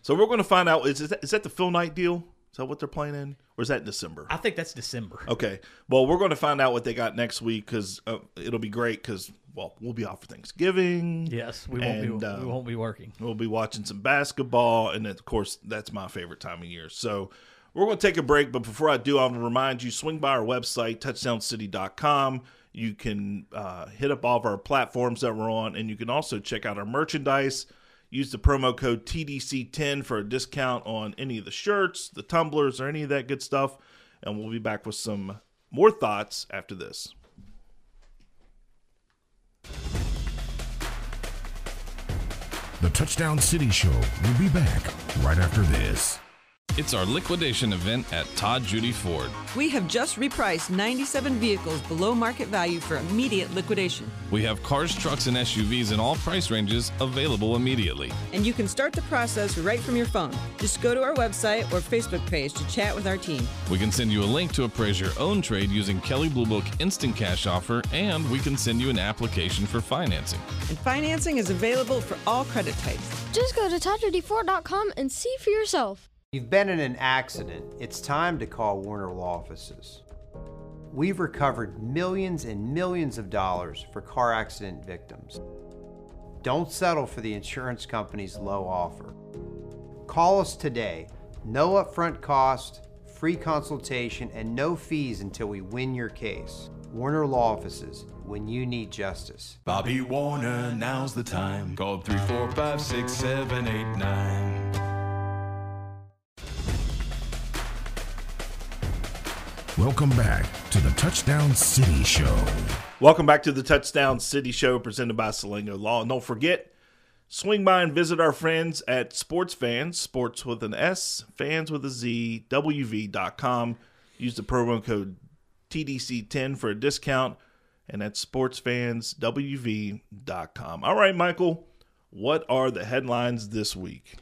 Speaker 2: So we're going to find out is that, is that the Phil Knight deal? Is that what they're playing in, or is that December?
Speaker 4: I think that's December.
Speaker 2: Okay. Well, we're going to find out what they got next week because uh, it'll be great because well, we'll be off for Thanksgiving.
Speaker 4: Yes, we won't be-
Speaker 2: uh,
Speaker 4: we won't be working.
Speaker 2: We'll be watching some basketball, and of course, that's my favorite time of year. So we're going to take a break, but before I do, I want to remind you: swing by our website, touchdowncity.com. You can uh, hit up all of our platforms that we're on, and you can also check out our merchandise. Use the promo code TDC10 for a discount on any of the shirts, the tumblers, or any of that good stuff. And we'll be back with some more thoughts after this.
Speaker 1: The Touchdown City Show will be back right after this.
Speaker 20: It's our liquidation event at Todd Judy Ford.
Speaker 21: We have just repriced 97 vehicles below market value for immediate liquidation.
Speaker 20: We have cars, trucks, and SUVs in all price ranges available immediately.
Speaker 21: And you can start the process right from your phone. Just go to our website or Facebook page to chat with our team.
Speaker 20: We can send you a link to appraise your own trade using Kelley Blue Book Instant Cash Offer, and we can send you an application for financing.
Speaker 21: And financing is available for all credit types.
Speaker 22: Just go to ToddJudyFord.com and see for yourself.
Speaker 23: You've been in an accident. It's time to call Warner Law Offices. We've recovered millions and millions of dollars for car accident victims. Don't settle for the insurance company's low offer. Call us today. No upfront cost, free consultation, and no fees until we win your case. Warner Law Offices, when you need justice.
Speaker 24: Bobby Warner, now's the time. Call 345 6789.
Speaker 1: Welcome back to the Touchdown City Show.
Speaker 2: Welcome back to the Touchdown City Show presented by Salango Law. And don't forget, swing by and visit our friends at Sports Fans, sports with an S, fans with a Z, WV.com. Use the promo code TDC10 for a discount. And that's sportsfanswv.com. All right, Michael, what are the headlines this week?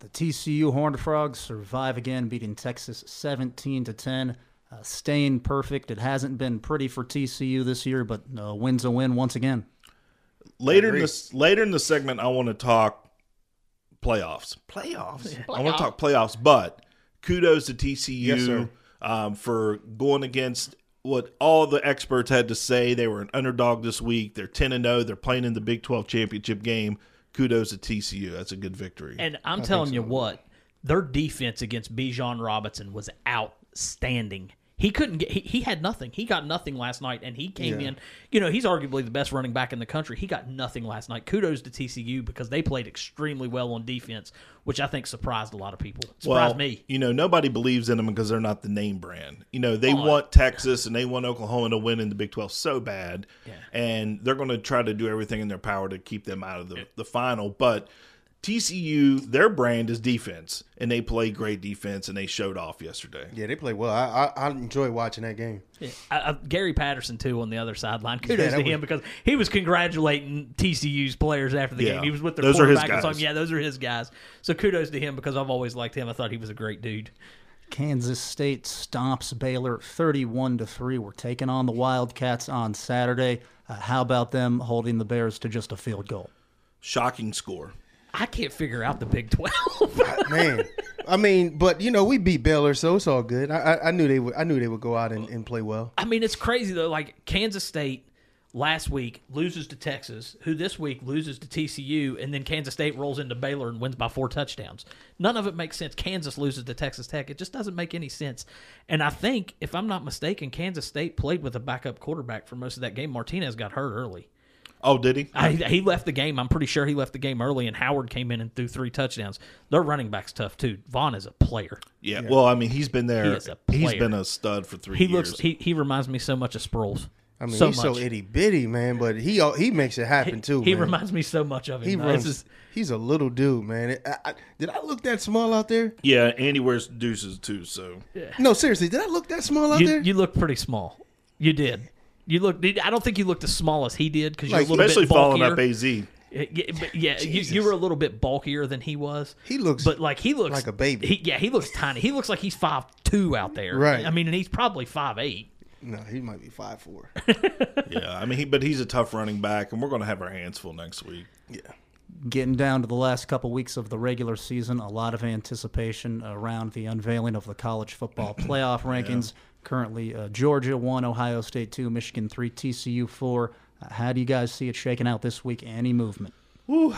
Speaker 7: The TCU Horned Frogs survive again, beating Texas 17 to 10. Uh, staying perfect. It hasn't been pretty for TCU this year, but uh, win's a win once again.
Speaker 2: Later in this later in the segment, I want to talk playoffs.
Speaker 3: Playoffs.
Speaker 2: I want to talk playoffs, but kudos to TCU
Speaker 3: Yes,
Speaker 2: um, for going against what all the experts had to say. They were an underdog this week. They're ten and zero. They're playing in the Big Twelve championship game. Kudos to TCU. That's a good victory.
Speaker 4: And I'm telling you what, their defense against Bijan Robinson was outstanding. He couldn't get. He, he had nothing. He got nothing last night, and he came
Speaker 3: Yeah.
Speaker 4: in. You know, he's arguably the best running back in the country. He got nothing last night. Kudos to TCU because they played extremely well on defense, which I think surprised a lot of people. Surprised
Speaker 2: well,
Speaker 4: me.
Speaker 2: You know, nobody believes in them because they're not the name brand. You know, they
Speaker 4: Oh,
Speaker 2: want Texas and they want Oklahoma to win in the Big 12 so bad. And they're going to try to do everything in their power to keep them out of the, the final. But TCU, their brand is defense, and they play great defense, and they showed off yesterday.
Speaker 3: Yeah, they play well. I I, I enjoy watching that game.
Speaker 4: Yeah. I, I, Gary Patterson too on the other sideline. Kudos
Speaker 3: Yeah, that
Speaker 4: to
Speaker 3: was-
Speaker 4: him because he was congratulating TCU's players after the
Speaker 2: Yeah.
Speaker 4: game. He was with their
Speaker 2: Those are his
Speaker 4: quarterback and
Speaker 2: guys.
Speaker 4: yeah, those are his guys. So kudos to him because I've always liked him. I thought he was a great dude.
Speaker 7: Kansas State stomps Baylor 31 to 3. We're taking on the Wildcats on Saturday. Uh, how about them holding the Bears to just a field goal?
Speaker 2: Shocking score.
Speaker 4: I can't figure out the Big Twelve.
Speaker 3: Man, I mean, but you know, we beat Baylor, so it's all good. I, I, I knew they would. I knew they would go out and, and play well.
Speaker 4: I mean, it's crazy though. Like Kansas State last week loses to Texas, who this week loses to TCU, and then Kansas State rolls into Baylor and wins by four touchdowns. None of it makes sense. Kansas loses to Texas Tech. It just doesn't make any sense. And I think, if I'm not mistaken, Kansas State played with a backup quarterback for most of that game. Martinez got hurt early.
Speaker 2: Oh, did he?
Speaker 4: I, he left the game. I'm pretty sure he left the game early, and Howard came in and threw three touchdowns. Their running back's tough too. Vaughn is a player.
Speaker 2: Yeah, well, I mean, he's been there.
Speaker 4: He is a
Speaker 2: He's
Speaker 4: player.
Speaker 2: been a stud for three
Speaker 4: He
Speaker 2: years.
Speaker 4: looks. He, he reminds me so much of Sproles.
Speaker 3: I mean,
Speaker 4: so
Speaker 3: he's so itty bitty, man, but he he makes it happen too.
Speaker 4: he
Speaker 3: man.
Speaker 4: reminds me so much of him.
Speaker 3: He
Speaker 4: though.
Speaker 3: runs.
Speaker 4: Just-
Speaker 3: he's a little dude, man. I, I, did I look that small out there?
Speaker 2: yeah, and he wears deuces too. So
Speaker 3: No, seriously, did I look that small out
Speaker 4: you,
Speaker 3: there?
Speaker 4: you look pretty small. You did. You look. I don't think you looked as small as he did because you're
Speaker 2: Like,
Speaker 4: a little
Speaker 2: especially
Speaker 4: bit
Speaker 2: following up AZ.
Speaker 4: Yeah, yeah, but yeah you, you were a little bit bulkier than he was.
Speaker 3: He looks,
Speaker 4: but like he looks
Speaker 3: like a baby.
Speaker 4: He, yeah, he looks tiny. He looks like he's five two out there.
Speaker 3: Right.
Speaker 4: I mean, and he's probably five eight.
Speaker 3: No, he might be five four.
Speaker 2: yeah, I mean, he but he's a tough running back, and we're going to have our hands full next week.
Speaker 3: Yeah.
Speaker 7: getting down to the last couple weeks of the regular season, a lot of anticipation around the unveiling of the college football playoff rankings. Currently, uh, Georgia one, Ohio State two, Michigan three, TCU four. Uh, how do you guys see it shaking out this week? Any movement?
Speaker 2: Whew,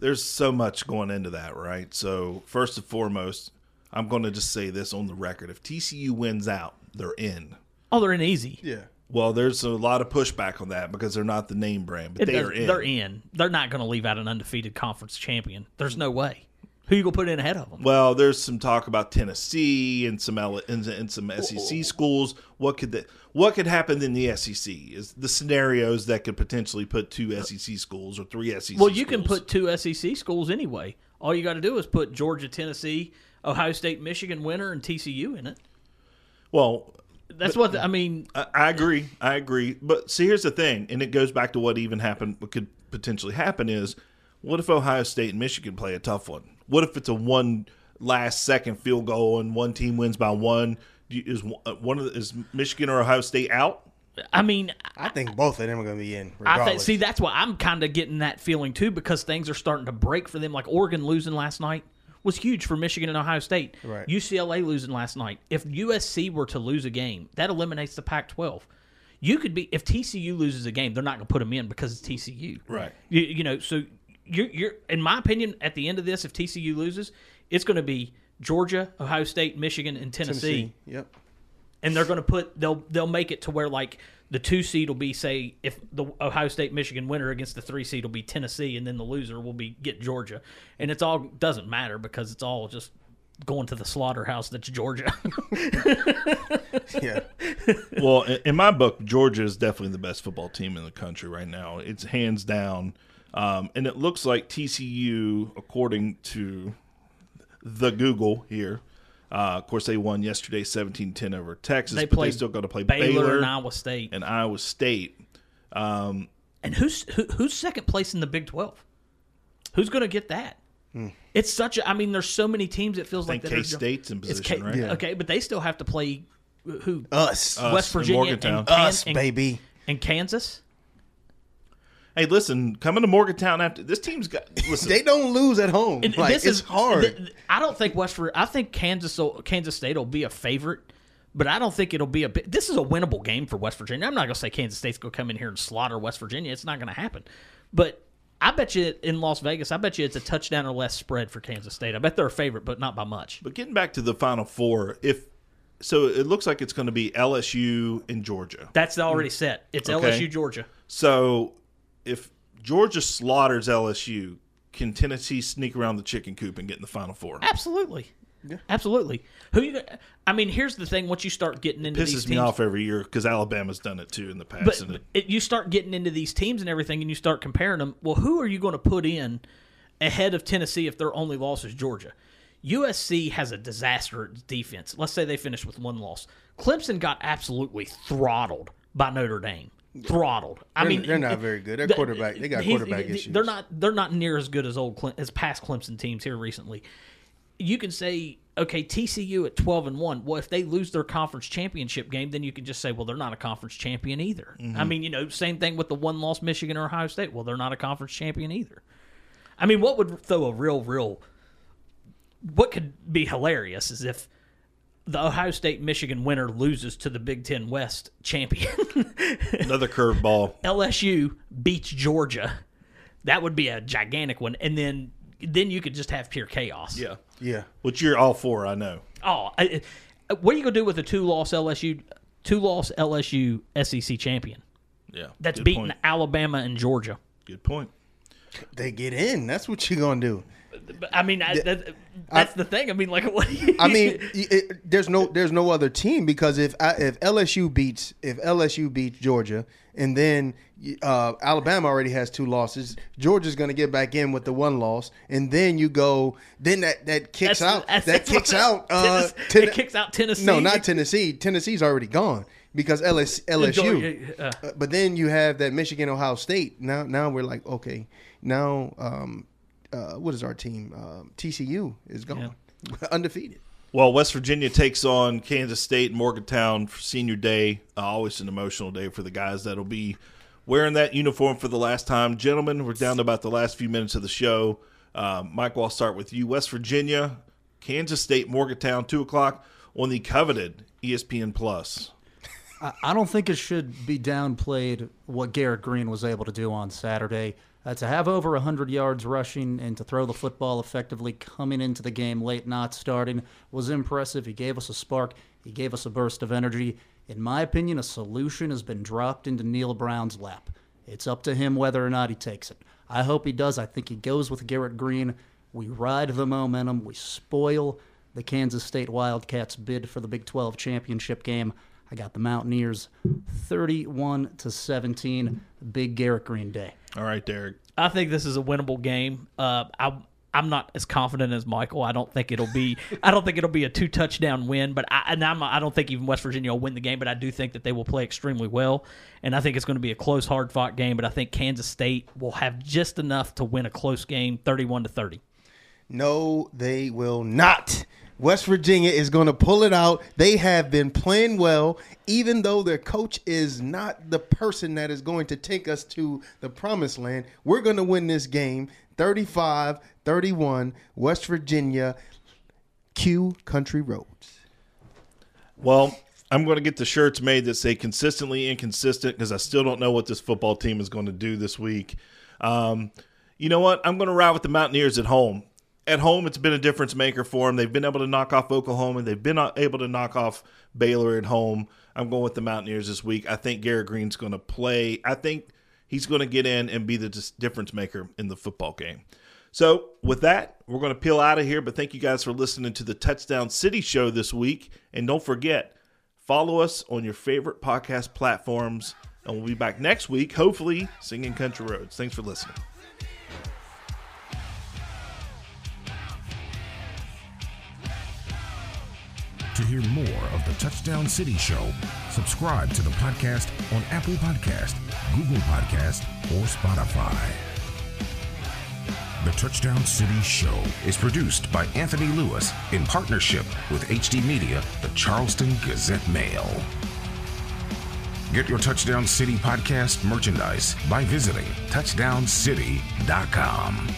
Speaker 2: there's so much going into that, right? So first and foremost, I'm going to just say this on the record: if TCU wins out, they're in.
Speaker 4: Oh, they're in easy.
Speaker 3: Yeah.
Speaker 2: Well, there's a lot of pushback on that because they're not the name brand, but
Speaker 4: It
Speaker 2: they are in.
Speaker 4: They're in. They're not going to leave out an undefeated conference champion. There's no way. Who you gonna put in ahead of them?
Speaker 2: Well, there's some talk about Tennessee and some L- and, and some SEC schools. What could that? What could happen in the SEC? Is the scenarios that could potentially put two uh, SEC schools or three SEC? Schools?
Speaker 4: Well, you can put two SEC schools anyway. All you got to do is put Georgia, Tennessee, Ohio State, Michigan winner, and TCU in it.
Speaker 2: Well,
Speaker 4: That's
Speaker 2: but-
Speaker 4: what the- I mean.
Speaker 2: I, I agree. I agree. But see, here's the thing, and it goes back to what even happened. What could potentially happen is, what if Ohio State and Michigan play a tough one? What if it's a one last second field goal and one team wins by one? Is one uh, of the, is Michigan or Ohio State out?
Speaker 4: I mean,
Speaker 3: I think both of them are going to be in.
Speaker 4: I think. See, that's why I'm kind of getting that feeling too, because things are starting to break for them. Like Oregon losing last night was huge for Michigan and Ohio State.
Speaker 3: Right.
Speaker 4: UCLA losing last night. If USC were to lose a game, that eliminates the Pac-12. You could be if TCU loses a game, they're not going to put them in because it's TCU.
Speaker 2: Right.
Speaker 4: You, you know, so you're, you're in my opinion, at the end of this, if TCU loses, it's going to be Georgia, Ohio State, Michigan, and Tennessee
Speaker 3: Yep.
Speaker 4: and they're going to put they'll they'll make it to where like the two seed will be say if the Ohio State Michigan winner against the three seed will be Tennessee and then the loser will be get Georgia and it's all doesn't matter because it's all just going to the slaughterhouse that's Georgia.
Speaker 3: yeah.
Speaker 2: well, in, in my book, Georgia is definitely the best football team in the country right now. It's hands down, um, and it looks like TCU, according to the Google here. Uh, of course, they won yesterday, 17-10 over Texas.
Speaker 4: They
Speaker 2: but
Speaker 4: play
Speaker 2: they still got to play
Speaker 4: Baylor
Speaker 2: Baylor,
Speaker 4: and Iowa State.
Speaker 2: and Iowa State. Um,
Speaker 4: and who's who, who's second place in the Big 12? Who's going to get that? It's such a I mean there's so many teams it feels
Speaker 2: Hmm. I
Speaker 4: like
Speaker 2: think
Speaker 4: that
Speaker 2: K-State's in
Speaker 4: it's
Speaker 2: position, right? Yeah.
Speaker 4: Okay, but they still have to play who?
Speaker 3: Us.
Speaker 2: Us
Speaker 4: West
Speaker 2: and
Speaker 4: Virginia
Speaker 2: Morgantown.
Speaker 4: and, Kan-
Speaker 3: Us,
Speaker 4: and-
Speaker 3: baby.
Speaker 4: and Kansas.
Speaker 2: Hey, listen, coming to Morgantown after this team's got. Listen,
Speaker 3: They don't lose at home.
Speaker 4: And
Speaker 3: like,
Speaker 4: this
Speaker 3: it's
Speaker 4: is
Speaker 3: hard.
Speaker 4: th- th- I don't think West Vir- I think Kansas will, Kansas State will be a favorite, but I don't think it'll be a. This is a winnable game for West Virginia. I'm not going to say Kansas State's going to come in here and slaughter West Virginia. It's not going to happen. But I bet you in Las Vegas, I bet you it's a touchdown or less spread for Kansas State. I bet they're a favorite, but not by much.
Speaker 2: But getting back to the Final Four, if so, it looks like it's going to be LSU and Georgia.
Speaker 4: That's already set. It's
Speaker 2: Okay.
Speaker 4: LSU Georgia.
Speaker 2: So if Georgia slaughters LSU, can Tennessee sneak around the chicken coop and get in the Final Four?
Speaker 4: Absolutely. Absolutely. Who you? I mean, here's the thing. Once you start getting into these
Speaker 2: Pisses me
Speaker 4: teams,
Speaker 2: off every year because Alabama's done it too in the past.
Speaker 4: But
Speaker 2: and it,
Speaker 4: it, you start getting into these teams and everything, and you start comparing them. Well, who are you going to put in ahead of Tennessee if their only loss is Georgia? USC has a disaster defense. Let's say they finish with one loss. Clemson got absolutely throttled by Notre Dame. Throttled. I
Speaker 3: They're-
Speaker 4: mean,
Speaker 3: they're not very good. Their
Speaker 4: the-
Speaker 3: quarterback- they got quarterback issues.
Speaker 4: They're not. They're not near as good as old Cle- as past Clemson teams here recently. You can say, okay, TCU at twelve and one. Well, if they lose their conference championship game, then you can just say, well, they're not a conference champion either.
Speaker 3: Mm-hmm.
Speaker 4: I mean, you know, same thing with the one loss Michigan or Ohio State. Well, they're not a conference champion either. I mean, what would throw a real, real, what could be hilarious is if the Ohio State Michigan winner loses to the Big Ten West champion.
Speaker 2: another curveball.
Speaker 4: LSU beats Georgia. That would be a gigantic one, and then then you could just have pure chaos.
Speaker 2: Yeah,
Speaker 3: yeah.
Speaker 2: which you're all for, I know.
Speaker 4: Oh, I, I- what are you gonna do with a two loss LSU two loss LSU SEC E champion?
Speaker 2: Yeah,
Speaker 4: That's
Speaker 2: good
Speaker 4: beating
Speaker 2: point.
Speaker 4: Alabama and Georgia.
Speaker 2: Good point.
Speaker 3: They get in. That's what you're gonna do.
Speaker 4: But, I mean, I, that, that's the thing. I mean, like, what? you-
Speaker 3: I mean, it, there's no there's no other team because if I, if LSU beats if LSU beats Georgia and then uh, Alabama already has two losses, Georgia's going to get back in with the one loss, and then you go then that that kicks
Speaker 4: That's-
Speaker 3: out
Speaker 4: that's-
Speaker 3: that
Speaker 4: that's
Speaker 3: kicks out uh, Ten-
Speaker 4: it kicks out Tennessee.
Speaker 3: No, not Tennessee. Tennessee's already gone because LS, LSU.
Speaker 4: Uh,
Speaker 3: but then you have that Michigan Ohio State. Now now we're like okay now um, uh, what is our team? Um, TCU is gone undefeated.
Speaker 2: Well, West Virginia takes on Kansas State and Morgantown for senior day. Uh, always an emotional day for the guys that'll be wearing that uniform for the last time. Gentlemen, we're down to about the last few minutes of the show. Um, Michael, I'll start with you. West Virginia, Kansas State, Morgantown, 2 o'clock on the coveted ESPN Plus.
Speaker 7: I- don't think it should be downplayed what Garrett Greene was able to do on Saturday. Uh, to have over 100 yards rushing and to throw the football effectively coming into the game late, not starting, was impressive. He gave us a spark, he gave us a burst of energy. In my opinion, a solution has been dropped into Neal Brown's lap. It's up to him whether or not he takes it. I hope he does. I think he goes with Garrett Greene. We ride the momentum, we spoil the Kansas State Wildcats bid for the Big 12 championship game. I got the Mountaineers 31 to 17. Big Garrett Greene day.
Speaker 2: All right, Derek.
Speaker 4: I think this is a winnable game. Uh, I I'm not as confident as Michael. I don't think it'll be. I don't think it'll be a two touchdown win. But I, and I'm, I don't think even West Virginia will win the game. But I do think that they will play extremely well, and I think it's going to be a close, hard fought game. But I think Kansas State will have just enough to win a close game, 31 to 30.
Speaker 3: No, they will not. West Virginia is going to pull it out. They have been playing well, even though their coach is not the person that is going to take us to the promised land. We're going to win this game 35 31, West Virginia, Q Country Roads.
Speaker 2: Well, I'm going to get the shirts made that say consistently inconsistent because I still don't know what this football team is going to do this week. Um, you know what? I'm going to ride with the Mountaineers at home. At home, it's been a difference maker for them. They've been able to knock off Oklahoma. They've been uh, able to knock off Baylor at home. I'm going with the Mountaineers this week. I think Garrett Greene's going to play. I think he's going to get in and be the difference maker in the football game. So, with that, we're going to peel out of here. But thank you guys for listening to the Touchdown City show this week. And don't forget, follow us on your favorite podcast platforms. And we'll be back next week, hopefully, singing Country Roads. Thanks for listening.
Speaker 1: Hear more of the Touchdown City Show, subscribe to the podcast on Apple Podcast, Google Podcast, or Spotify. The Touchdown City Show is produced by Anthony Lewis in partnership with HD Media, the Charleston Gazette Mail. Get your Touchdown City podcast merchandise by visiting touchdowncity.com.